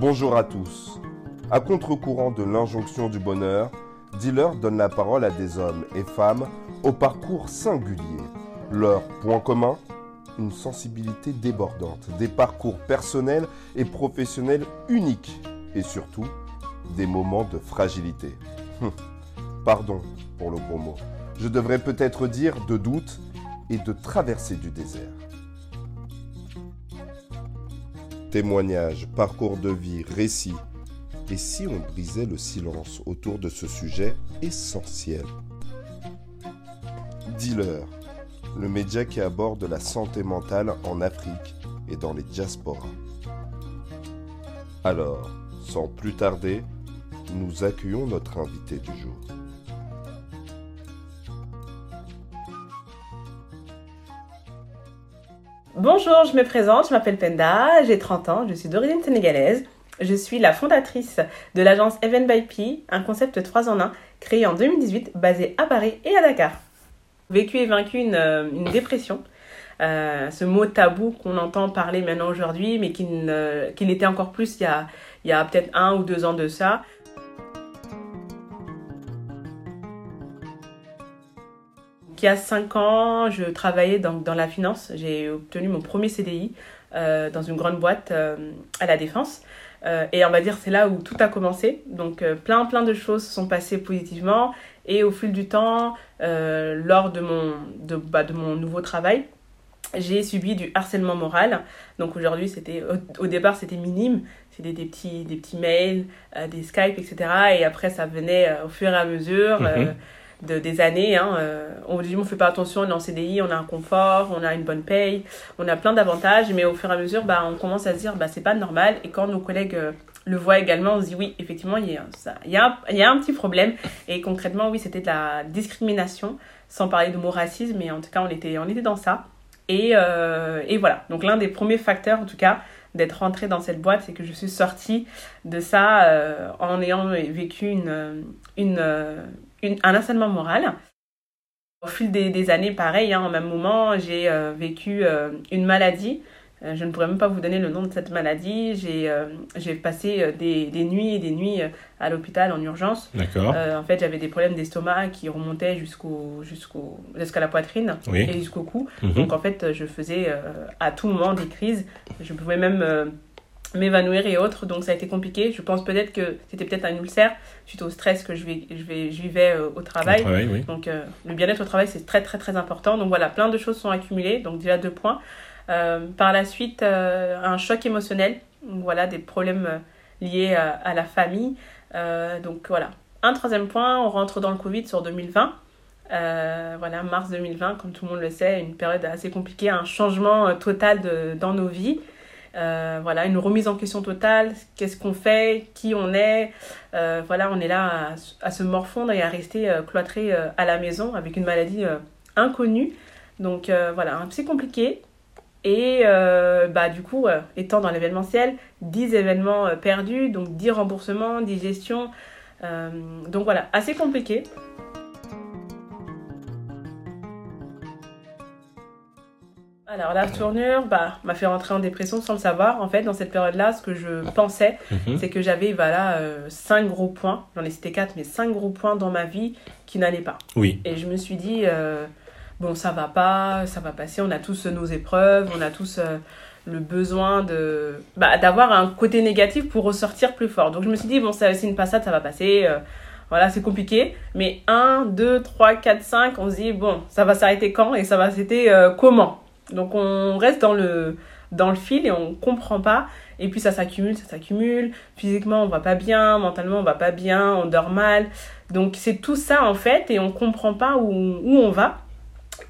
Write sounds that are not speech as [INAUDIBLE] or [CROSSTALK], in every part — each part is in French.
Bonjour à tous. À contre-courant de l'injonction du bonheur, Dealer donne la parole à des hommes et femmes au parcours singulier. Leur point commun Une sensibilité débordante, des parcours personnels et professionnels uniques et surtout des moments de fragilité. Hum. Pardon pour le gros mot. Je devrais peut-être dire de doute et de traversée du désert. Témoignages, parcours de vie, récits. Et si on brisait le silence autour de ce sujet essentiel? Dealer, le média qui aborde la santé mentale en Afrique et dans les diasporas. Alors, sans plus tarder, nous accueillons notre invité du jour. Bonjour, je me présente, je m'appelle Penda, j'ai 30 ans, je suis d'origine sénégalaise. Je suis la fondatrice de l'agence Even by P, un concept 3 en 1 créé en 2018 basé à Paris et à Dakar. Vécu et vaincu une, euh, une dépression, euh, ce mot tabou qu'on entend parler maintenant aujourd'hui, mais qui, l'était encore plus il y a, il y a peut-être un ou deux ans de ça. Il y a cinq ans, je travaillais dans, dans la finance. J'ai obtenu mon premier CDI euh, dans une grande boîte euh, à la Défense. Euh, et on va dire c'est là où tout a commencé. Donc plein plein de choses se sont passées positivement. Et au fil du temps, lors de mon, de, bah, de mon nouveau travail, j'ai subi du harcèlement moral. Donc aujourd'hui, c'était au, départ, c'était minime. C'était des petits, des petits mails, des Skype, etc. Et après, ça venait au fur et à mesure. Mm-hmm de, des années. Hein, euh, on dit on fait pas attention, on est en CDI, on a un confort, on a une bonne paye, on a plein d'avantages, mais au fur et à mesure, bah, on commence à se dire bah c'est pas normal. Et quand nos collègues euh, le voient également, on se dit oui, effectivement, il y a, y un, il y a un petit problème. Et concrètement, oui, c'était de la discrimination, sans parler de mot racisme, mais en tout cas, on était, on était dans ça. Et, euh, et voilà. Donc l'un des premiers facteurs, en tout cas, d'être rentrée dans cette boîte, c'est que je suis sortie de ça euh, en ayant vécu une, une, une, un harcèlement moral. Au fil des, des années, pareil, hein, en même moment, j'ai euh, vécu euh, une maladie. Euh, je ne pourrais même pas vous donner le nom de cette maladie. J'ai passé des, des nuits et des nuits à l'hôpital en urgence. D'accord. en fait, j'avais des problèmes d'estomac qui remontaient jusqu'au jusqu'au jusqu'à la poitrine Oui. et jusqu'au cou. Mhm. Donc en fait, je faisais à tout moment des crises. Je pouvais même m'évanouir et autres. Donc ça a été compliqué. Je pense peut-être que c'était peut-être un ulcère suite au stress que je, vais, je, vais, je vivais euh, au travail. Au travail, oui. Donc euh, le bien-être au travail, c'est très très très important. Donc voilà, plein de choses sont accumulées. Donc déjà deux points. Euh, par la suite, un choc émotionnel. Voilà, des problèmes liés à, à la famille. Donc voilà. Un troisième point, on rentre dans le Covid sur 2020. Euh, voilà, mars 2020, comme tout le monde le sait, une période assez compliquée, un changement total de, dans nos vies. Euh, voilà, une remise en question totale, qu'est-ce qu'on fait, qui on est? Euh, voilà, on est là à, se morfondre et à rester euh, cloîtré à la maison avec une maladie inconnue. Donc voilà, c'est compliqué. Et bah, du coup, étant dans l'événementiel, 10 événements perdus, donc 10 remboursements, 10 gestions. donc voilà, assez compliqué. Alors la tournure bah, m'a fait rentrer en dépression sans le savoir. En fait, dans cette période-là, ce que je pensais, Mhm. c'est que j'avais voilà, euh, cinq gros points, j'en ai cité quatre, mais cinq gros points dans ma vie qui n'allaient pas. Oui. Et je me suis dit, euh, bon, ça va pas, ça va passer, on a tous nos épreuves, on a tous euh, le besoin de bah, d'avoir un côté négatif pour ressortir plus fort. Donc je me suis dit, bon, c'est une passade, ça va passer. voilà, c'est compliqué. Mais 1, 2, 3, 4, 5, on se dit, bon, ça va s'arrêter quand et ça va s'arrêter euh, comment? Donc on reste dans le, dans le fil et on comprend pas. Et puis ça s'accumule, ça s'accumule. Physiquement, on va pas bien. Mentalement, on va pas bien. On dort mal. Donc c'est tout ça en fait et on comprend pas où, où on va.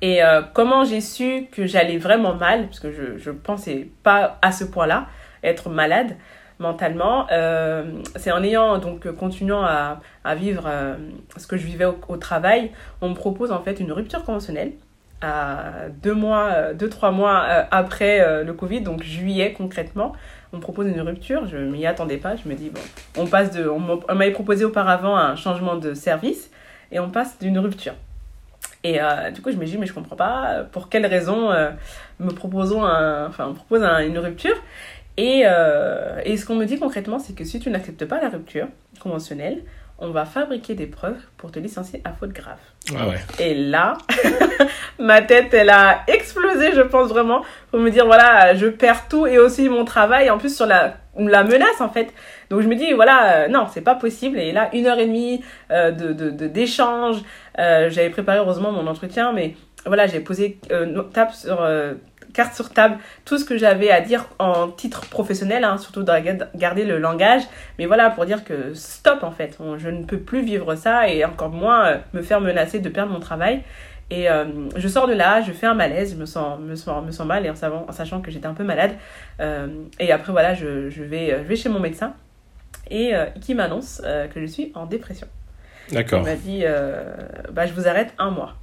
Et euh, comment j'ai su que j'allais vraiment mal, parce que je, je pensais pas à ce point-là, être malade mentalement, euh, c'est en ayant, donc continuant à, à vivre euh, ce que je vivais au travail, on me propose en fait une rupture conventionnelle à deux mois, deux, trois mois euh, après euh, le Covid, donc juillet concrètement, on propose une rupture. Je m'y attendais pas. Je me dis, bon, on passe de. On m'avait proposé auparavant un changement de service et on passe d'une rupture. Et euh, du coup, je me dis, mais je comprends pas pour quelle raison euh, me proposons un, enfin, on propose un, une rupture. Et, euh, et ce qu'on me dit concrètement, c'est que si tu n'acceptes pas la rupture conventionnelle, on va fabriquer des preuves pour te licencier à faute grave. Ah ouais. Et là, [LAUGHS] ma tête, elle a explosé, je pense vraiment, pour me dire, voilà, je perds tout et aussi mon travail, en plus sur la, la menace, en fait. Donc je me dis, voilà, euh, non, c'est pas possible. Et là, une heure et demie euh, de, de, de- d'échange. Euh, J'avais préparé heureusement mon entretien, mais voilà, j'ai posé table sur, carte sur table tout ce que j'avais à dire en titre professionnel, hein, surtout de ga- garder le langage. Mais voilà, pour dire que stop, en fait, je ne peux plus vivre ça et encore moins euh, me faire menacer de perdre mon travail. Et euh, je sors de là, je fais un malaise, je me sens, me sens, me sens mal et en, savant, en sachant que j'étais un peu malade. Euh, et après, voilà, je, je, vais, je vais chez mon médecin et euh, qui m'annonce que je suis en dépression. Il D'accord. m'a dit, bah, je vous arrête un mois.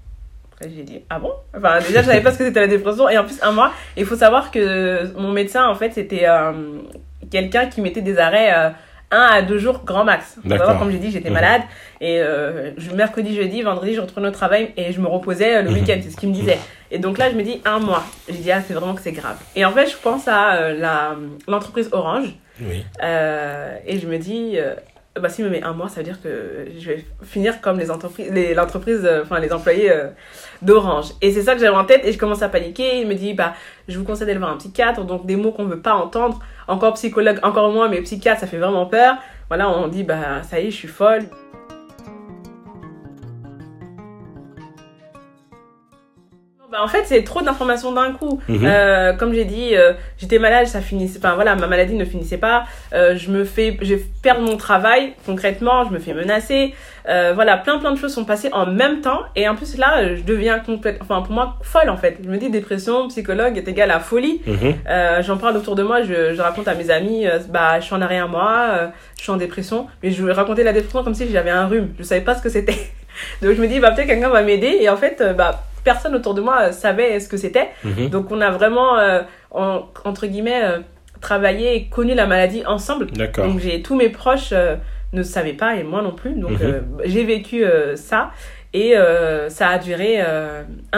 Après, j'ai dit, ah bon? Enfin, déjà, je savais pas ce que c'était la dépression. Et en plus, un mois. Il faut savoir que mon médecin, en fait, c'était euh, quelqu'un qui mettait des arrêts euh, un à deux jours grand max. Faut D'accord. savoir, comme j'ai dit, j'étais Mhm. malade. Et euh, mercredi, jeudi, vendredi, je retournais au travail et je me reposais euh, le Mhm. week-end. C'est ce qu'il me disait. Et donc là, je me dis, un mois. J'ai dit, ah, c'est vraiment que c'est grave. Et en fait, je pense à la- l'entreprise Orange. Oui. Et je me dis, bah, s'il me met un mois, ça veut dire que je vais finir comme les entreprises, les, l'entreprise, euh, enfin les employés euh, d'Orange. Et c'est ça que j'avais en tête et je commence à paniquer. Il me dit, bah, je vous conseille d'aller voir un psychiatre, donc des mots qu'on veut pas entendre. Encore psychologue, encore moins, mais psychiatre, ça fait vraiment peur. Voilà, on dit, bah, ça y est, je suis folle. Bah, en fait, c'est trop d'informations d'un coup. Mhm. Euh, comme j'ai dit, euh, j'étais malade, ça finissait. Enfin voilà, ma maladie ne finissait pas. Euh, je me fais, je perds mon travail concrètement. Je me fais menacer. Euh, voilà, plein plein de choses sont passées en même temps. Et en plus là, je deviens complète. Enfin pour moi, folle en fait. Je me dis dépression, psychologue est égal à folie. Mhm. Euh, J'en parle autour de moi. Je, je raconte à mes amis. euh, bah je suis en mois. euh, je suis en dépression. Mais je racontais la dépression comme si j'avais un rhume. Je savais pas ce que c'était. [LAUGHS] Donc je me dis bah peut-être quelqu'un va m'aider. Et en fait, bah personne autour de moi euh, savait ce que c'était. Mhm. Donc on a vraiment, euh, en- entre guillemets, euh, travaillé et connu la maladie ensemble. Donc j'ai tous mes proches euh, ne savaient pas et moi non plus. Donc Mhm. j'ai vécu ça et ça a duré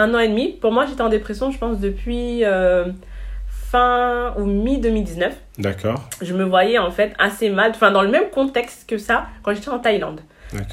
un an et demi. Pour moi j'étais en dépression je pense depuis fin ou mi 2019. D'accord. Je me voyais en fait assez mal, enfin dans le même contexte que ça quand j'étais en Thaïlande.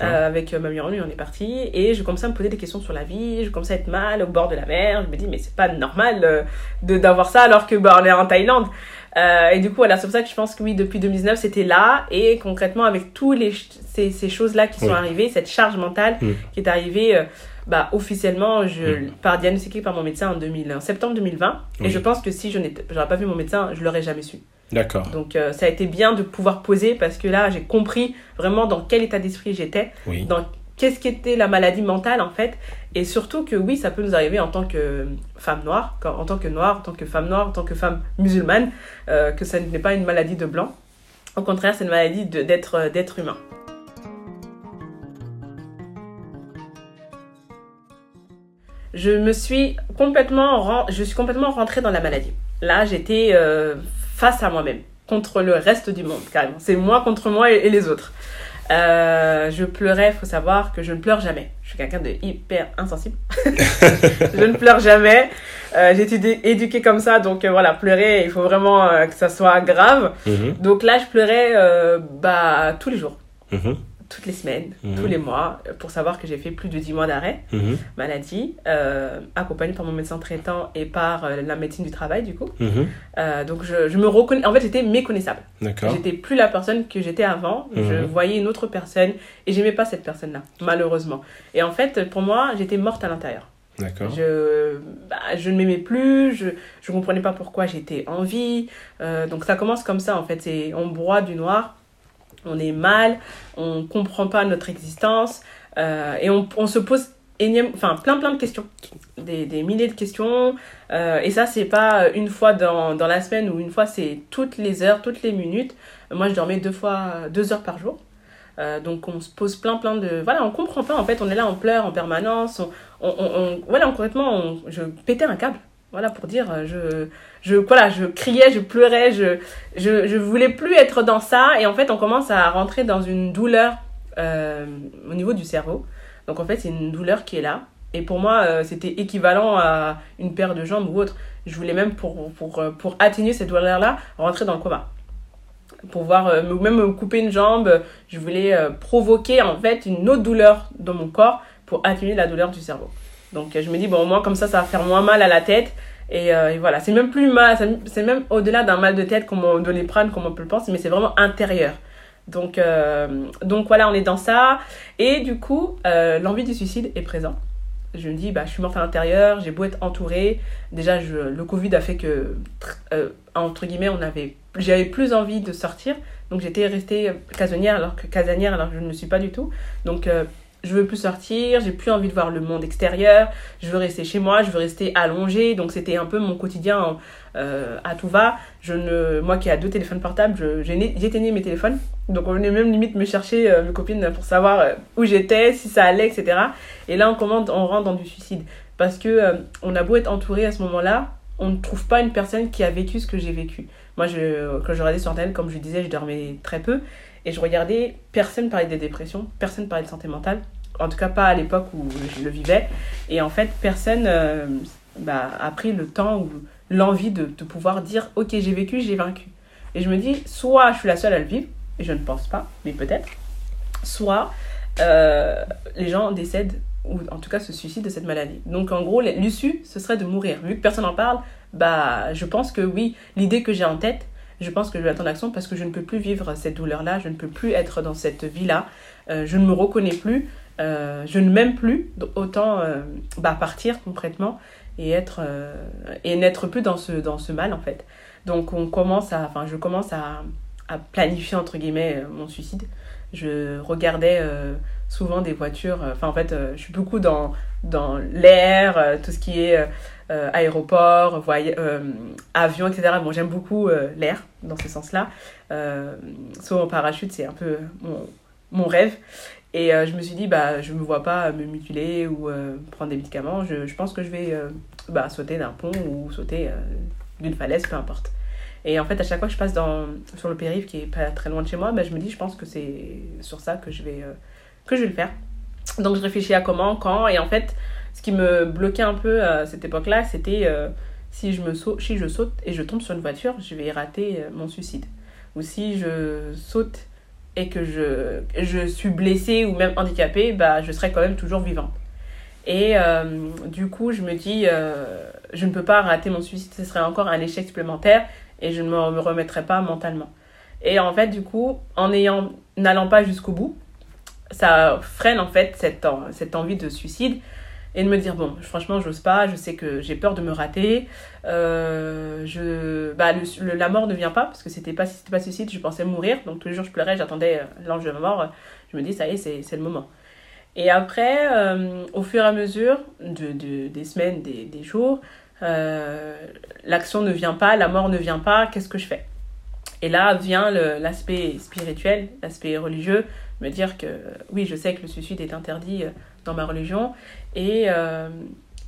Euh, avec euh, ma meilleure amie, on est parti et je commençais à me poser des questions sur la vie. Je commençais à être mal au bord de la mer. Je me dis mais c'est pas normal euh, de d'avoir ça alors que bah on est en Thaïlande. Euh, et du coup voilà c'est pour ça que je pense que oui depuis 2019 c'était là et concrètement avec ch- ces, ces choses là qui sont Oui. arrivées cette charge mentale qui est arrivée euh, bah officiellement je Mm. par diagnostiqué par mon médecin en 2000 en septembre 2020 Oui. et je pense que si je n'étais j'aurais pas vu mon médecin je l'aurais jamais su. D'accord. Donc euh, ça a été bien de pouvoir poser parce que là j'ai compris vraiment dans quel état d'esprit j'étais Oui. dans qu'est-ce qu'était la maladie mentale en fait et surtout que oui ça peut nous arriver en tant que femme noire en tant que noire en tant que femme noire en tant que femme musulmane euh, que ça n'est pas une maladie de blanc au contraire c'est une maladie d'être euh, d'être humain je me suis complètement je suis complètement rentrée dans la maladie là j'étais euh, face à moi-même contre le reste du monde carrément c'est moi contre moi et- et les autres euh, je pleurais, faut savoir que je ne pleure jamais. Je suis quelqu'un de hyper insensible. [LAUGHS] je ne pleure jamais. Euh, J'ai été éduquée comme ça, donc euh, voilà, pleurer, il faut vraiment euh, que ça soit grave. Mhm. Donc là, je pleurais bah, tous les jours, Mhm. Toutes les semaines, Mhm. tous les mois, euh, pour savoir que j'ai fait plus de 10 mois d'arrêt Mhm. maladie, euh, accompagnée par mon médecin traitant et par euh, la médecine du travail, du coup. Mhm. Euh, donc je, je me reconnais, en fait, j'étais méconnaissable. D'accord. J'étais plus la personne que j'étais avant. Je voyais une autre personne et j'aimais pas cette personne-là, malheureusement. Et en fait, pour moi, j'étais morte à l'intérieur. D'accord. Je, bah, je ne m'aimais plus, je je comprenais pas pourquoi j'étais en vie. Euh, donc ça commence comme ça en fait. C'est on broie du noir, on est mal, on comprend pas notre existence euh, et on, on se pose énième, enfin plein plein de questions, des, des milliers de questions. Euh, et ça c'est pas une fois dans, dans la semaine ou une fois c'est toutes les heures, toutes les minutes. Moi je dormais deux fois deux heures par jour. Euh, donc on se pose plein plein de voilà on comprend pas en fait on est là on pleure en permanence on, on, on- on- voilà concrètement on- je pétais un câble voilà pour dire euh, je je voilà je criais je pleurais je je je voulais plus être dans ça et en fait on commence à rentrer dans une douleur euh, au niveau du cerveau donc en fait c'est une douleur qui est là Et pour moi, euh, c'était équivalent à une paire de jambes ou autre. Je voulais même, pour, pour, pour atténuer cette douleur-là, rentrer dans le coma. Pour voir, même me couper une jambe, je voulais provoquer en fait une autre douleur dans mon corps pour atténuer la douleur du cerveau. Donc je me dis, bon, moins comme ça, ça va faire moins mal à la tête. Et, et voilà, c'est même plus mal, c'est même au-delà d'un mal de tête comme on donne prendre, comme on peut le penser, mais c'est vraiment intérieur. Donc, donc voilà, on est dans ça. Et du coup, l'envie du suicide est présente je me dis, bah, je suis morte à l'intérieur, j'ai beau être entourée. Déjà, le Covid a fait que, euh, entre guillemets, on avait, j'avais plus envie de sortir. Donc, j'étais restée casanière alors que, casanière alors je ne suis pas du tout. Donc, euh, je veux plus sortir, j'ai plus envie de voir le monde extérieur, je veux rester chez moi, je veux rester allongée. Donc, c'était un peu mon quotidien euh, à tout va. Je ne, moi qui ai deux téléphones portables, j'éteignais mes téléphones. Donc on venait même limite me chercher euh, mes copines pour savoir euh, où j'étais, si ça allait, etc. Et là on commande, on rentre dans du suicide parce que on a beau être entouré à ce moment-là, on ne trouve pas une personne qui a vécu ce que j'ai vécu. Moi, quand je regardais sur Internet, comme je disais, je dormais très peu et je regardais, personne parlait des dépressions, personne parlait de santé mentale. En tout cas, pas à l'époque où je le vivais. Et en fait, personne bah, a pris le temps ou l'envie de, de pouvoir dire ok j'ai vécu j'ai vaincu et je me dis soit je suis la seule à le vivre et je ne pense pas mais peut-être soit euh, les gens décèdent ou en tout cas se suicident de cette maladie. Donc en gros l'issue ce serait de mourir. Vu que personne n'en parle bah je pense que oui l'idée que j'ai en tête je pense que je vais attendre l'action parce que je ne peux plus vivre cette douleur là je ne peux plus être dans cette vie là euh, je ne me reconnais plus euh, je ne m'aime plus autant bah, partir concrètement et être euh, et n'être plus dans ce dans ce mal en fait. Donc on commence à enfin je commence à, planifier entre guillemets euh, mon suicide. Je regardais euh, souvent des voitures enfin en fait je suis beaucoup dans dans l'air tout ce qui est aéroport avion etc bon j'aime beaucoup l'air dans ce sens là sauf en parachute c'est un peu mon, mon rêve et je me suis dit, bah, je ne me vois pas me mutiler ou prendre des médicaments. Je, je, pense que je vais bah, sauter d'un pont ou sauter euh, d'une falaise, peu importe. Et en fait, à chaque fois que je passe dans, sur le périph' qui est pas très loin de chez moi, bah, je me dis, je pense que c'est sur ça que je, vais, euh, que je vais le faire. Donc je réfléchis à comment, quand, et en fait, ce qui me bloquait un peu à cette époque-là, c'était euh, si, je me saute, si je saute et je tombe sur une voiture, je vais rater mon suicide. Ou si je saute et que je, je suis blessée ou même handicapée, bah, je serai quand même toujours vivante. Et euh, du coup, je me dis, euh, je ne peux pas rater mon suicide, ce serait encore un échec supplémentaire et je ne me remettrai pas mentalement. Et en fait, du coup, en n'allant pas jusqu'au bout, ça freine en fait cette, cette envie de suicide et de me dire bon franchement j'ose pas je sais que j'ai peur de me rater euh, je bah, la mort ne vient pas parce que c'était pas c'était pas suicide je pensais mourir donc tous les jours je pleurais j'attendais l'ange de mort je me dis ça y est c'est le moment. Et après, euh, au fur et à mesure de, de des semaines, des, des jours, euh, l'action ne vient pas, la mort ne vient pas, qu'est-ce que je fais? Et là vient l'aspect spirituel, l'aspect religieux, me dire que oui, je sais que le suicide est interdit euh, dans ma religion et,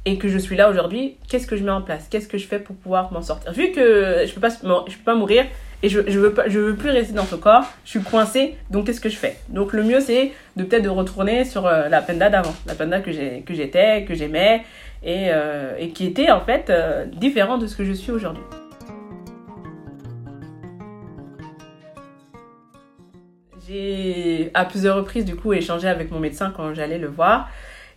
et que je suis là aujourd'hui, qu'est-ce que je mets en place? Qu'est-ce que je fais pour pouvoir m'en sortir? Vu que je peux, pas, peux pas mourir, et je, je veux pas je veux plus rester dans ce corps je suis coincée donc qu'est-ce que je fais? Donc le mieux c'est de peut-être de retourner sur euh, la panda d'avant la panda que j'étais que j'aimais et, euh, et qui était en fait euh, différent de ce que je suis aujourd'hui j'ai à plusieurs reprises du coup échangé avec mon médecin quand j'allais le voir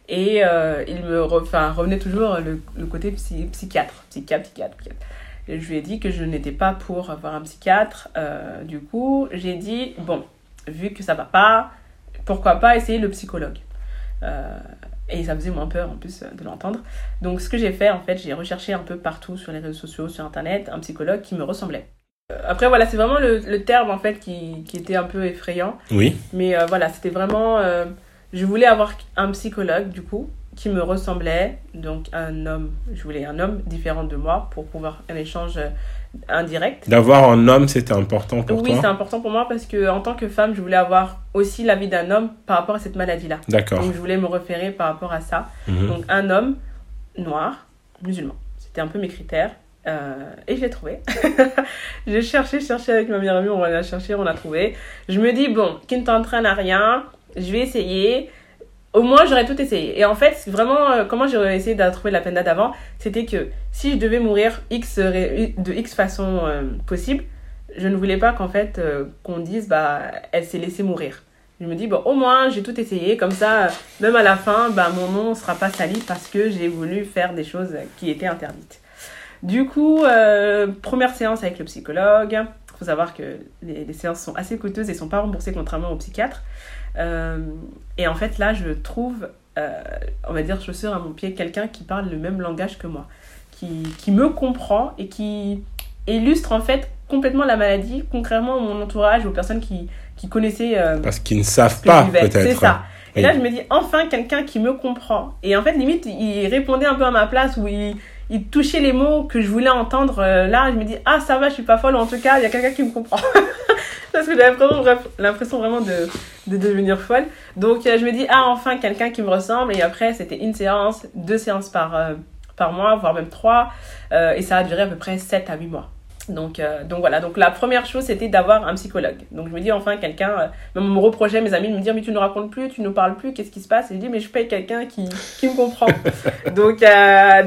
et il me revenait toujours le, côté psychiatre psychiatre psychiatre, psychiatre je lui ai dit que je n'étais pas pour avoir un psychiatre. Euh, du coup, j'ai dit, bon, vu que ça va pas, pourquoi pas essayer le psychologue? Euh, Et ça faisait moins peur en plus de l'entendre. Donc ce que j'ai fait, en fait, j'ai recherché un peu partout sur les réseaux sociaux, sur Internet, un psychologue qui me ressemblait. Euh, après, voilà, c'est vraiment le, le, terme, en fait, qui, qui, était un peu effrayant. Oui. Mais voilà, c'était vraiment... je voulais avoir un psychologue, du coup, qui me ressemblait, donc un homme, je voulais un homme différent de moi pour pouvoir un échange euh, indirect. D'avoir un homme, c'était important pour toi Oui, c'est important pour moi parce que en tant que femme, je voulais avoir aussi la vie d'un homme par rapport à cette maladie-là. D'accord. Donc je voulais me référer par rapport à ça. Mhm. Donc un homme noir, musulman. C'était un peu mes critères. Euh, et je l'ai trouvé. [LAUGHS] j'ai cherché, cherché avec ma meilleure amie, on va chercher, on l'a trouvé. Je me dis, bon, qui ne t'entraîne à rien, je vais essayer au moins j'aurais tout essayé. Et en fait, vraiment, euh, comment j'ai essayé de trouver la peine d'avant, c'était que si je devais mourir X, de X façon euh, possible, je ne voulais pas qu'en fait, qu'on dise, bah, elle s'est laissée mourir. Je me dis, bon, au moins, j'ai tout essayé, comme ça, même à la fin, bah, mon nom ne sera pas sali parce que j'ai voulu faire des choses qui étaient interdites. Du coup, première séance avec le psychologue. Il faut savoir que les, les, séances sont assez coûteuses et ne sont pas remboursées contrairement au psychiatre. Euh, et en fait, là, je trouve, euh, on va dire, chaussure à mon pied, quelqu'un qui parle le même langage que moi, qui, qui me comprend et qui illustre en fait complètement la maladie, contrairement à mon entourage, aux personnes qui, qui connaissaient. Euh, Parce qu'ils ne savent pas, peut-être. C'est ça. Et là, je me dis, enfin, quelqu'un qui me comprend. Et en fait, limite, il répondait un peu à ma place, où il, il touchait les mots que je voulais entendre. là, je me dis, ah, ça va, je suis pas folle, en tout cas, il y a quelqu'un qui me comprend. [LAUGHS] Parce que j'avais l'impression vraiment de, de, devenir folle. Donc euh, je me dis, ah enfin quelqu'un qui me ressemble. Et après, c'était une séance, deux séances par, euh, par mois, voire même trois. Euh, et ça a duré à peu près 7 à 8 mois. Donc, donc voilà, donc la première chose c'était d'avoir un psychologue. Donc je me dis enfin quelqu'un, même on me reprochait, mes amis de me dire mais tu ne racontes plus, tu ne parles plus, qu'est-ce qui se passe? Et je dis mais je paye quelqu'un qui, qui me comprend. [LAUGHS] donc,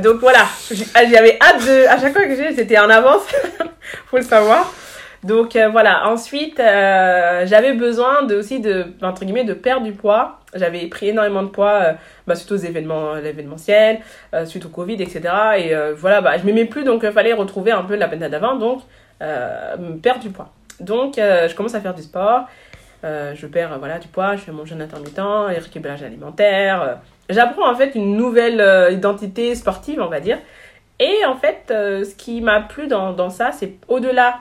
donc voilà, j'avais hâte de, à chaque fois que j'ai, c'était en avance, [LAUGHS] faut le savoir. Donc euh, voilà, ensuite euh, j'avais besoin de, aussi de, entre guillemets, de perdre du poids. J'avais pris énormément de poids euh, bah, suite aux événements, l'événementiel, suite au Covid, etc. Et voilà, bah, je m'aimais plus, donc il fallait retrouver un peu la peine d'avant, donc perdre du poids. Donc je commence à faire du sport, je perds voilà, du poids, je fais mon jeûne intermittent, le récupérage alimentaire. J'apprends en fait une nouvelle identité sportive, on va dire. Et en fait, ce qui m'a plu dans, dans ça, c'est au-delà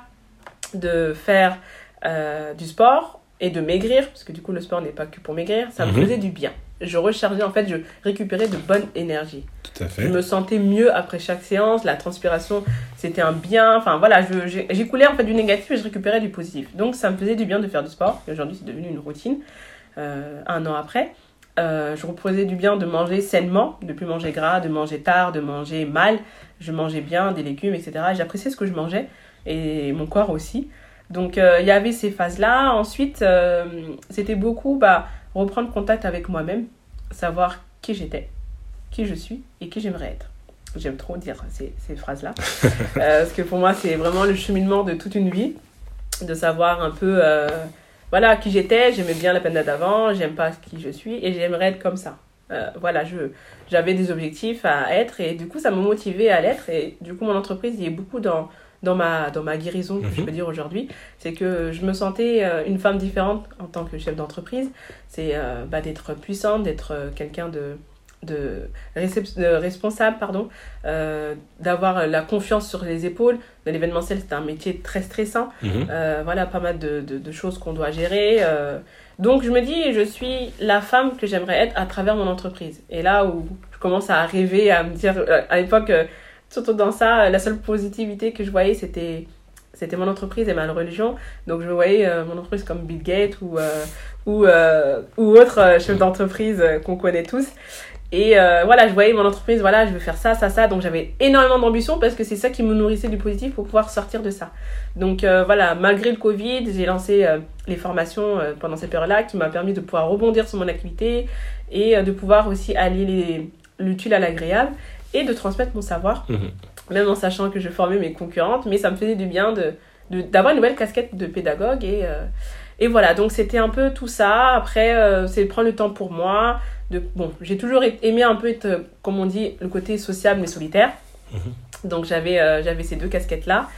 de faire euh, du sport et de maigrir, parce que du coup le sport n'est pas que pour maigrir, ça me mhm. faisait du bien. Je rechargeais, en fait, je récupérais de bonne énergie. Tout à fait. Je me sentais mieux après chaque séance, la transpiration, c'était un bien. Enfin voilà, j'écoulais en fait du négatif et je récupérais du positif. Donc ça me faisait du bien de faire du sport. Aujourd'hui, c'est devenu une routine, euh, un an après. Euh, je reposais du bien de manger sainement, de plus manger gras, de manger tard, de manger mal. Je mangeais bien des légumes, etc. J'appréciais ce que je mangeais et mon corps aussi. Donc euh, il y avait ces phases-là. Ensuite, euh, c'était beaucoup bah, reprendre contact avec moi-même, savoir qui j'étais, qui je suis et qui j'aimerais être. J'aime trop dire ces, ces phrases-là. [LAUGHS] Euh, parce que pour moi, c'est vraiment le cheminement de toute une vie, de savoir un peu voilà, qui j'étais. J'aimais bien la peine d'avant, j'aime pas qui je suis et j'aimerais être comme ça. voilà, je, j'avais des objectifs à être et du coup, ça m'a motivé à l'être. Et du coup, mon entreprise y est beaucoup dans dans ma, dans ma guérison, que je mhm. peux dire aujourd'hui, c'est que je me sentais euh, une femme différente en tant que chef d'entreprise. C'est euh, bah, d'être puissante, d'être euh, quelqu'un de, de, responsable, pardon, d'avoir la confiance sur les épaules. L'événementiel, c'est un métier très stressant. Mhm. voilà, pas mal de, de, de choses qu'on doit gérer. donc je me dis, je suis la femme que j'aimerais être à travers mon entreprise. Et là où je commence à rêver, à me dire, à l'époque surtout dans ça, la seule positivité que je voyais, c'était c'était mon entreprise et ma religion. Donc je voyais euh, mon entreprise comme Bill Gates ou, euh, ou, euh, ou autre chef d'entreprise qu'on connaît tous. Et voilà, je voyais mon entreprise, voilà, je veux faire ça, ça, ça. Donc j'avais énormément d'ambition parce que c'est ça qui me nourrissait du positif pour pouvoir sortir de ça. Donc voilà, malgré le Covid, j'ai lancé les formations pendant cette période-là qui m'a permis de pouvoir rebondir sur mon activité et de pouvoir aussi allier l'utile à l'agréable et de transmettre mon savoir, mhm. même en sachant que je formais mes concurrentes, mais ça me faisait du bien de, d'avoir une nouvelle casquette de pédagogue et, euh, et voilà, donc c'était un peu tout ça. Après, euh, c'est prendre le temps pour moi. De, bon, j'ai toujours aimé un peu être, comme on dit, le côté sociable mais solitaire. Mhm. Donc j'avais, euh, j'avais ces deux casquettes-là.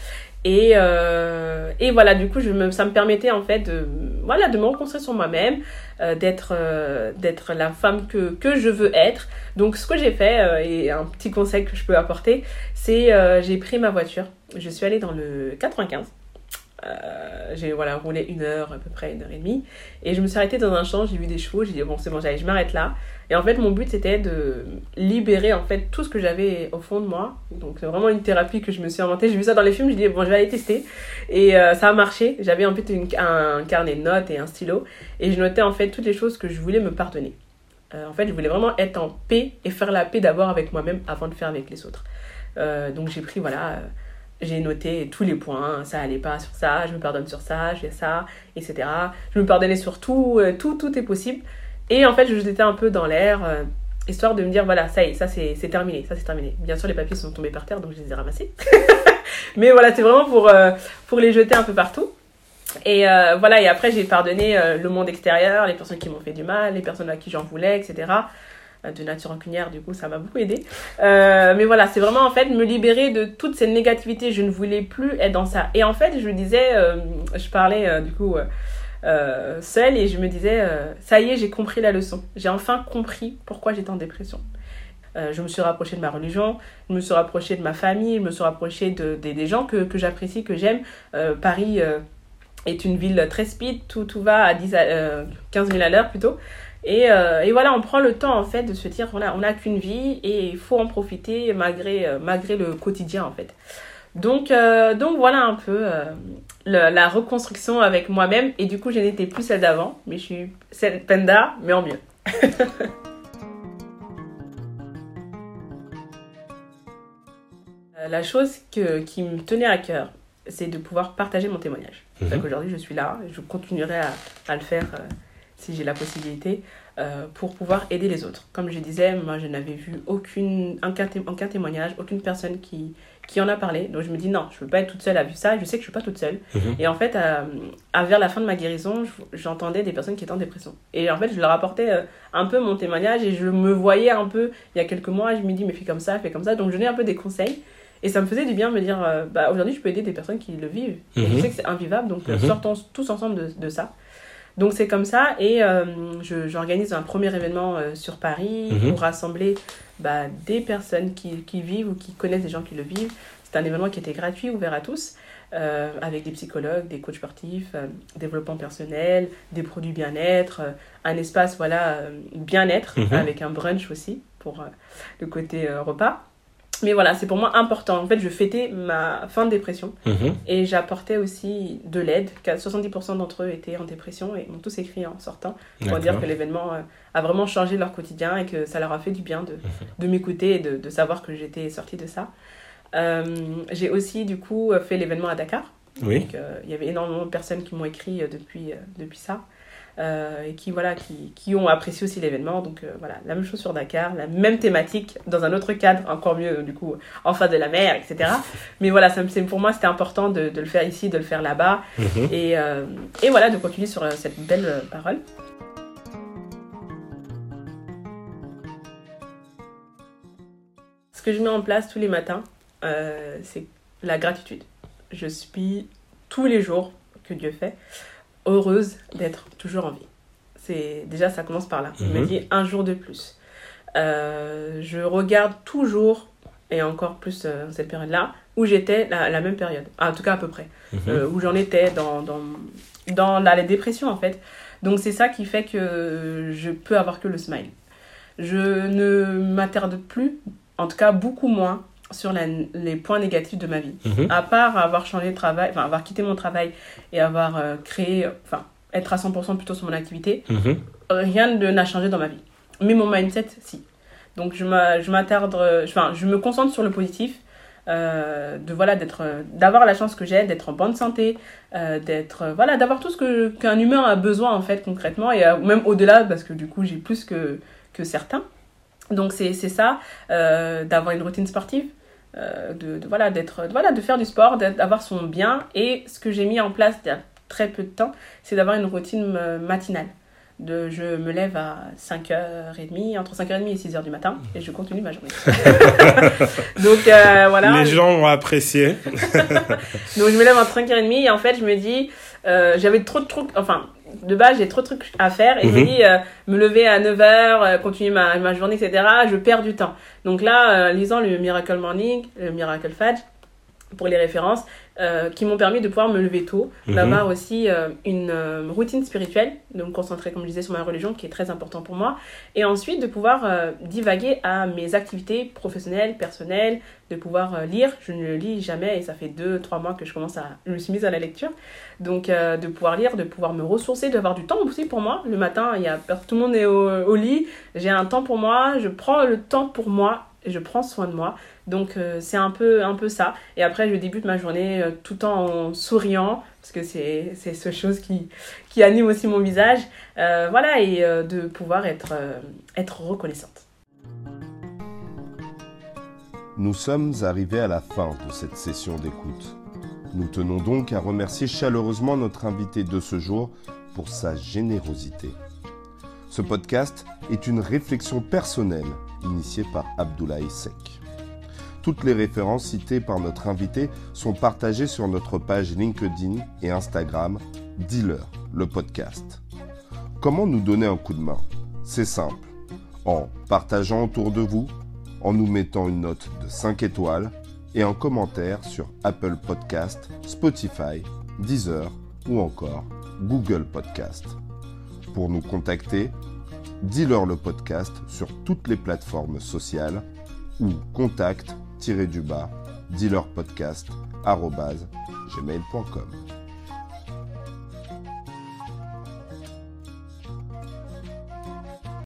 Et, euh, et voilà, du coup, ça me permettait en fait de, voilà, de me reconstruire sur moi-même, euh, d'être, euh, d'être la femme que, je veux être. Donc, ce que j'ai fait, et un petit conseil que je peux apporter, c'est j'ai pris ma voiture, je suis allée dans le 95 euh, j'ai voilà, roulé une heure, à peu près une heure et demie. Et je me suis arrêtée dans un champ, j'ai vu des chevaux, j'ai dit bon c'est bon, j'allais, je m'arrête là. Et en fait mon but c'était de libérer en fait tout ce que j'avais au fond de moi. Donc c'est vraiment une thérapie que je me suis inventée. J'ai vu ça dans les films, j'ai dit bon je vais aller tester. Et euh, ça a marché. J'avais en fait un carnet de notes et un stylo. Et je notais en fait toutes les choses que je voulais me pardonner. Euh, en fait je voulais vraiment être en paix et faire la paix d'abord avec moi-même avant de faire avec les autres. donc j'ai pris voilà j'ai noté tous les points, ça allait pas sur ça, je me pardonne sur ça, je fais ça, etc. Je me pardonnais sur tout, euh, tout, tout est possible. Et en fait, je jetais un peu dans l'air, euh, histoire de me dire, voilà, ça y est, ça c'est terminé, ça c'est terminé. Bien sûr, les papiers sont tombés par terre, donc je les ai ramassés. [LAUGHS] Mais voilà, c'est vraiment pour, euh, pour les jeter un peu partout. Et euh, voilà, et après, j'ai pardonné le monde extérieur, les personnes qui m'ont fait du mal, les personnes à qui j'en voulais, etc de nature rancunière, du coup, ça m'a beaucoup aidé. mais voilà, c'est vraiment en fait me libérer de toute cette négativité. Je ne voulais plus être dans ça. Et en fait, je disais, je parlais du coup euh, seule et je me disais, euh, ça y est, j'ai compris la leçon. J'ai enfin compris pourquoi j'étais en dépression. Euh, je me suis rapprochée de ma religion, je me suis rapprochée de ma famille, je me suis rapprochée de, des gens que, j'apprécie, que j'aime. Paris est une ville très speed, tout, tout va à 10 15 000 à l'heure plutôt. Et, et, voilà, on prend le temps en fait de se dire, voilà, on n'a qu'une vie et il faut en profiter malgré, malgré le quotidien en fait. Donc, donc voilà un peu la reconstruction avec moi-même. Et du coup, je n'étais plus celle d'avant, mais je suis celle Penda, mais en mieux. [LAUGHS] la chose que, qui me tenait à cœur, c'est de pouvoir partager mon témoignage. Mhm. Aujourd'hui, je suis là, je continuerai à, à le faire euh, si j'ai la possibilité, euh, pour pouvoir aider les autres. Comme je disais, moi, je n'avais vu aucune, aucun, aucun témoignage, aucune personne qui, qui en a parlé. Donc je me dis non, je ne peux pas être toute seule à vivre ça. Je sais que je ne suis pas toute seule. Mhm. Et en fait, à, vers la fin de ma guérison, j'entendais des personnes qui étaient en dépression. Et en fait, je leur apportais euh, un peu mon témoignage et je me voyais un peu il y a quelques mois. Je me dis mais fais comme ça, fais comme ça. Donc je donnais un peu des conseils. Et ça me faisait du bien de me dire, euh, bah, aujourd'hui, je peux aider des personnes qui le vivent. je mhm. sais que c'est invivable, donc mhm. sortons tous ensemble de, de ça. Donc c'est comme ça et euh, j'organise un premier événement euh, sur Paris mhm. pour rassembler bah, des personnes qui, qui, vivent ou qui connaissent des gens qui le vivent. C'est un événement qui était gratuit, ouvert à tous, euh, avec des psychologues, des coachs sportifs, développement personnel, des produits bien-être, un espace voilà bien-être mhm. avec un brunch aussi pour le côté repas. Mais voilà, c'est pour moi important. En fait, je fêtais ma fin de dépression mhm. et j'apportais aussi de l'aide. 70% d'entre eux étaient en dépression et m'ont tous écrit en sortant pour dire que l'événement euh, a vraiment changé leur quotidien et que ça leur a fait du bien de, mhm. de m'écouter et de, de, savoir que j'étais sortie de ça. Euh, j'ai aussi, du coup, fait l'événement à Dakar. Oui. Euh, il y avait énormément de personnes qui m'ont écrit depuis, depuis ça. Euh, et qui, voilà, qui, qui, ont apprécié aussi l'événement. Donc euh, voilà, la même chose sur Dakar, la même thématique, dans un autre cadre, encore mieux du coup, en face de la mer, etc. [LAUGHS] Mais voilà, ça, pour moi c'était important de, de, le faire ici, de le faire là-bas. Mhm. et, euh, et, voilà, de continuer sur cette belle parole. Ce que je mets en place tous les matins, c'est la gratitude. Je suis tous les jours que Dieu fait heureuse d'être toujours en vie. C'est déjà ça commence par là. Je me dis un jour de plus. Euh, je regarde toujours et encore plus euh, cette période-là où j'étais la, la, même période, en tout cas à peu près, mhm. euh, où j'en étais dans, dans, dans la, dépression en fait. Donc c'est ça qui fait que je peux avoir que le smile. Je ne m'attarde plus, en tout cas beaucoup moins, sur les points négatifs de ma vie. Mhm. À part avoir changé de travail, enfin avoir quitté mon travail et avoir euh, créé, enfin être à 100% plutôt sur mon activité, mhm. rien n'a changé dans ma vie. Mais mon mindset, si. Donc je m'attarde, enfin je me concentre sur le positif, euh, de voilà d'être, d'avoir la chance que j'ai, d'être en bonne santé, euh, d'être, voilà, d'avoir tout ce que qu'un humain a besoin en fait concrètement et même au-delà parce que du coup j'ai plus que que certains. Donc c'est ça, euh, d'avoir une routine sportive, euh, de, voilà, d'être, voilà, de faire du sport, d'avoir son bien. Et ce que j'ai mis en place il y a très peu de temps, c'est d'avoir une routine euh, matinale. De, je me lève à 5h30, entre 5h30 et 6h du matin, et je continue ma journée. [LAUGHS] Donc voilà. Les gens ont apprécié. [LAUGHS] Donc je me lève entre 5h30 et en fait je me dis, j'avais trop de trucs, enfin de base, j'ai trop de trucs à faire et je me mhm. dis, euh, me lever à 9h, euh, continuer ma, ma, journée, etc., je perds du temps. Donc là, euh, lisant le Miracle Morning, le Miracle Fudge, pour les références, euh, qui m'ont permis de pouvoir me lever tôt, mhm. d'avoir aussi euh, une euh, routine spirituelle, de me concentrer, comme je disais, sur ma religion, qui est très important pour moi, et ensuite de pouvoir divaguer à mes activités professionnelles, personnelles, de pouvoir lire. Je ne lis jamais, et ça fait deux, trois mois que je commence à, je me suis mise à la lecture, donc de pouvoir lire, de pouvoir me ressourcer, d'avoir du temps aussi pour moi. Le matin, il y a, tout le monde est au, au lit, j'ai un temps pour moi, je prends le temps pour moi, je prends soin de moi. Donc c'est un peu, un peu ça. Et après, je débute ma journée tout en souriant, parce que c'est ce chose qui, qui anime aussi mon visage. voilà, et de pouvoir être, être reconnaissante. Nous sommes arrivés à la fin de cette session d'écoute. Nous tenons donc à remercier chaleureusement notre invité de ce jour pour sa générosité. Ce podcast est une réflexion personnelle initiée par Abdoulaye Sek. Toutes les références citées par notre invité sont partagées sur notre page LinkedIn et Instagram Dealer, le podcast. Comment nous donner un coup de main? C'est simple. En partageant autour de vous, en nous mettant une note de 5 étoiles et un commentaire sur Apple Podcast, Spotify, Deezer ou encore Google Podcast. Pour nous contacter, dis-leur le podcast sur toutes les plateformes sociales ou contact-du-bas dealerpodcast.gmail.com.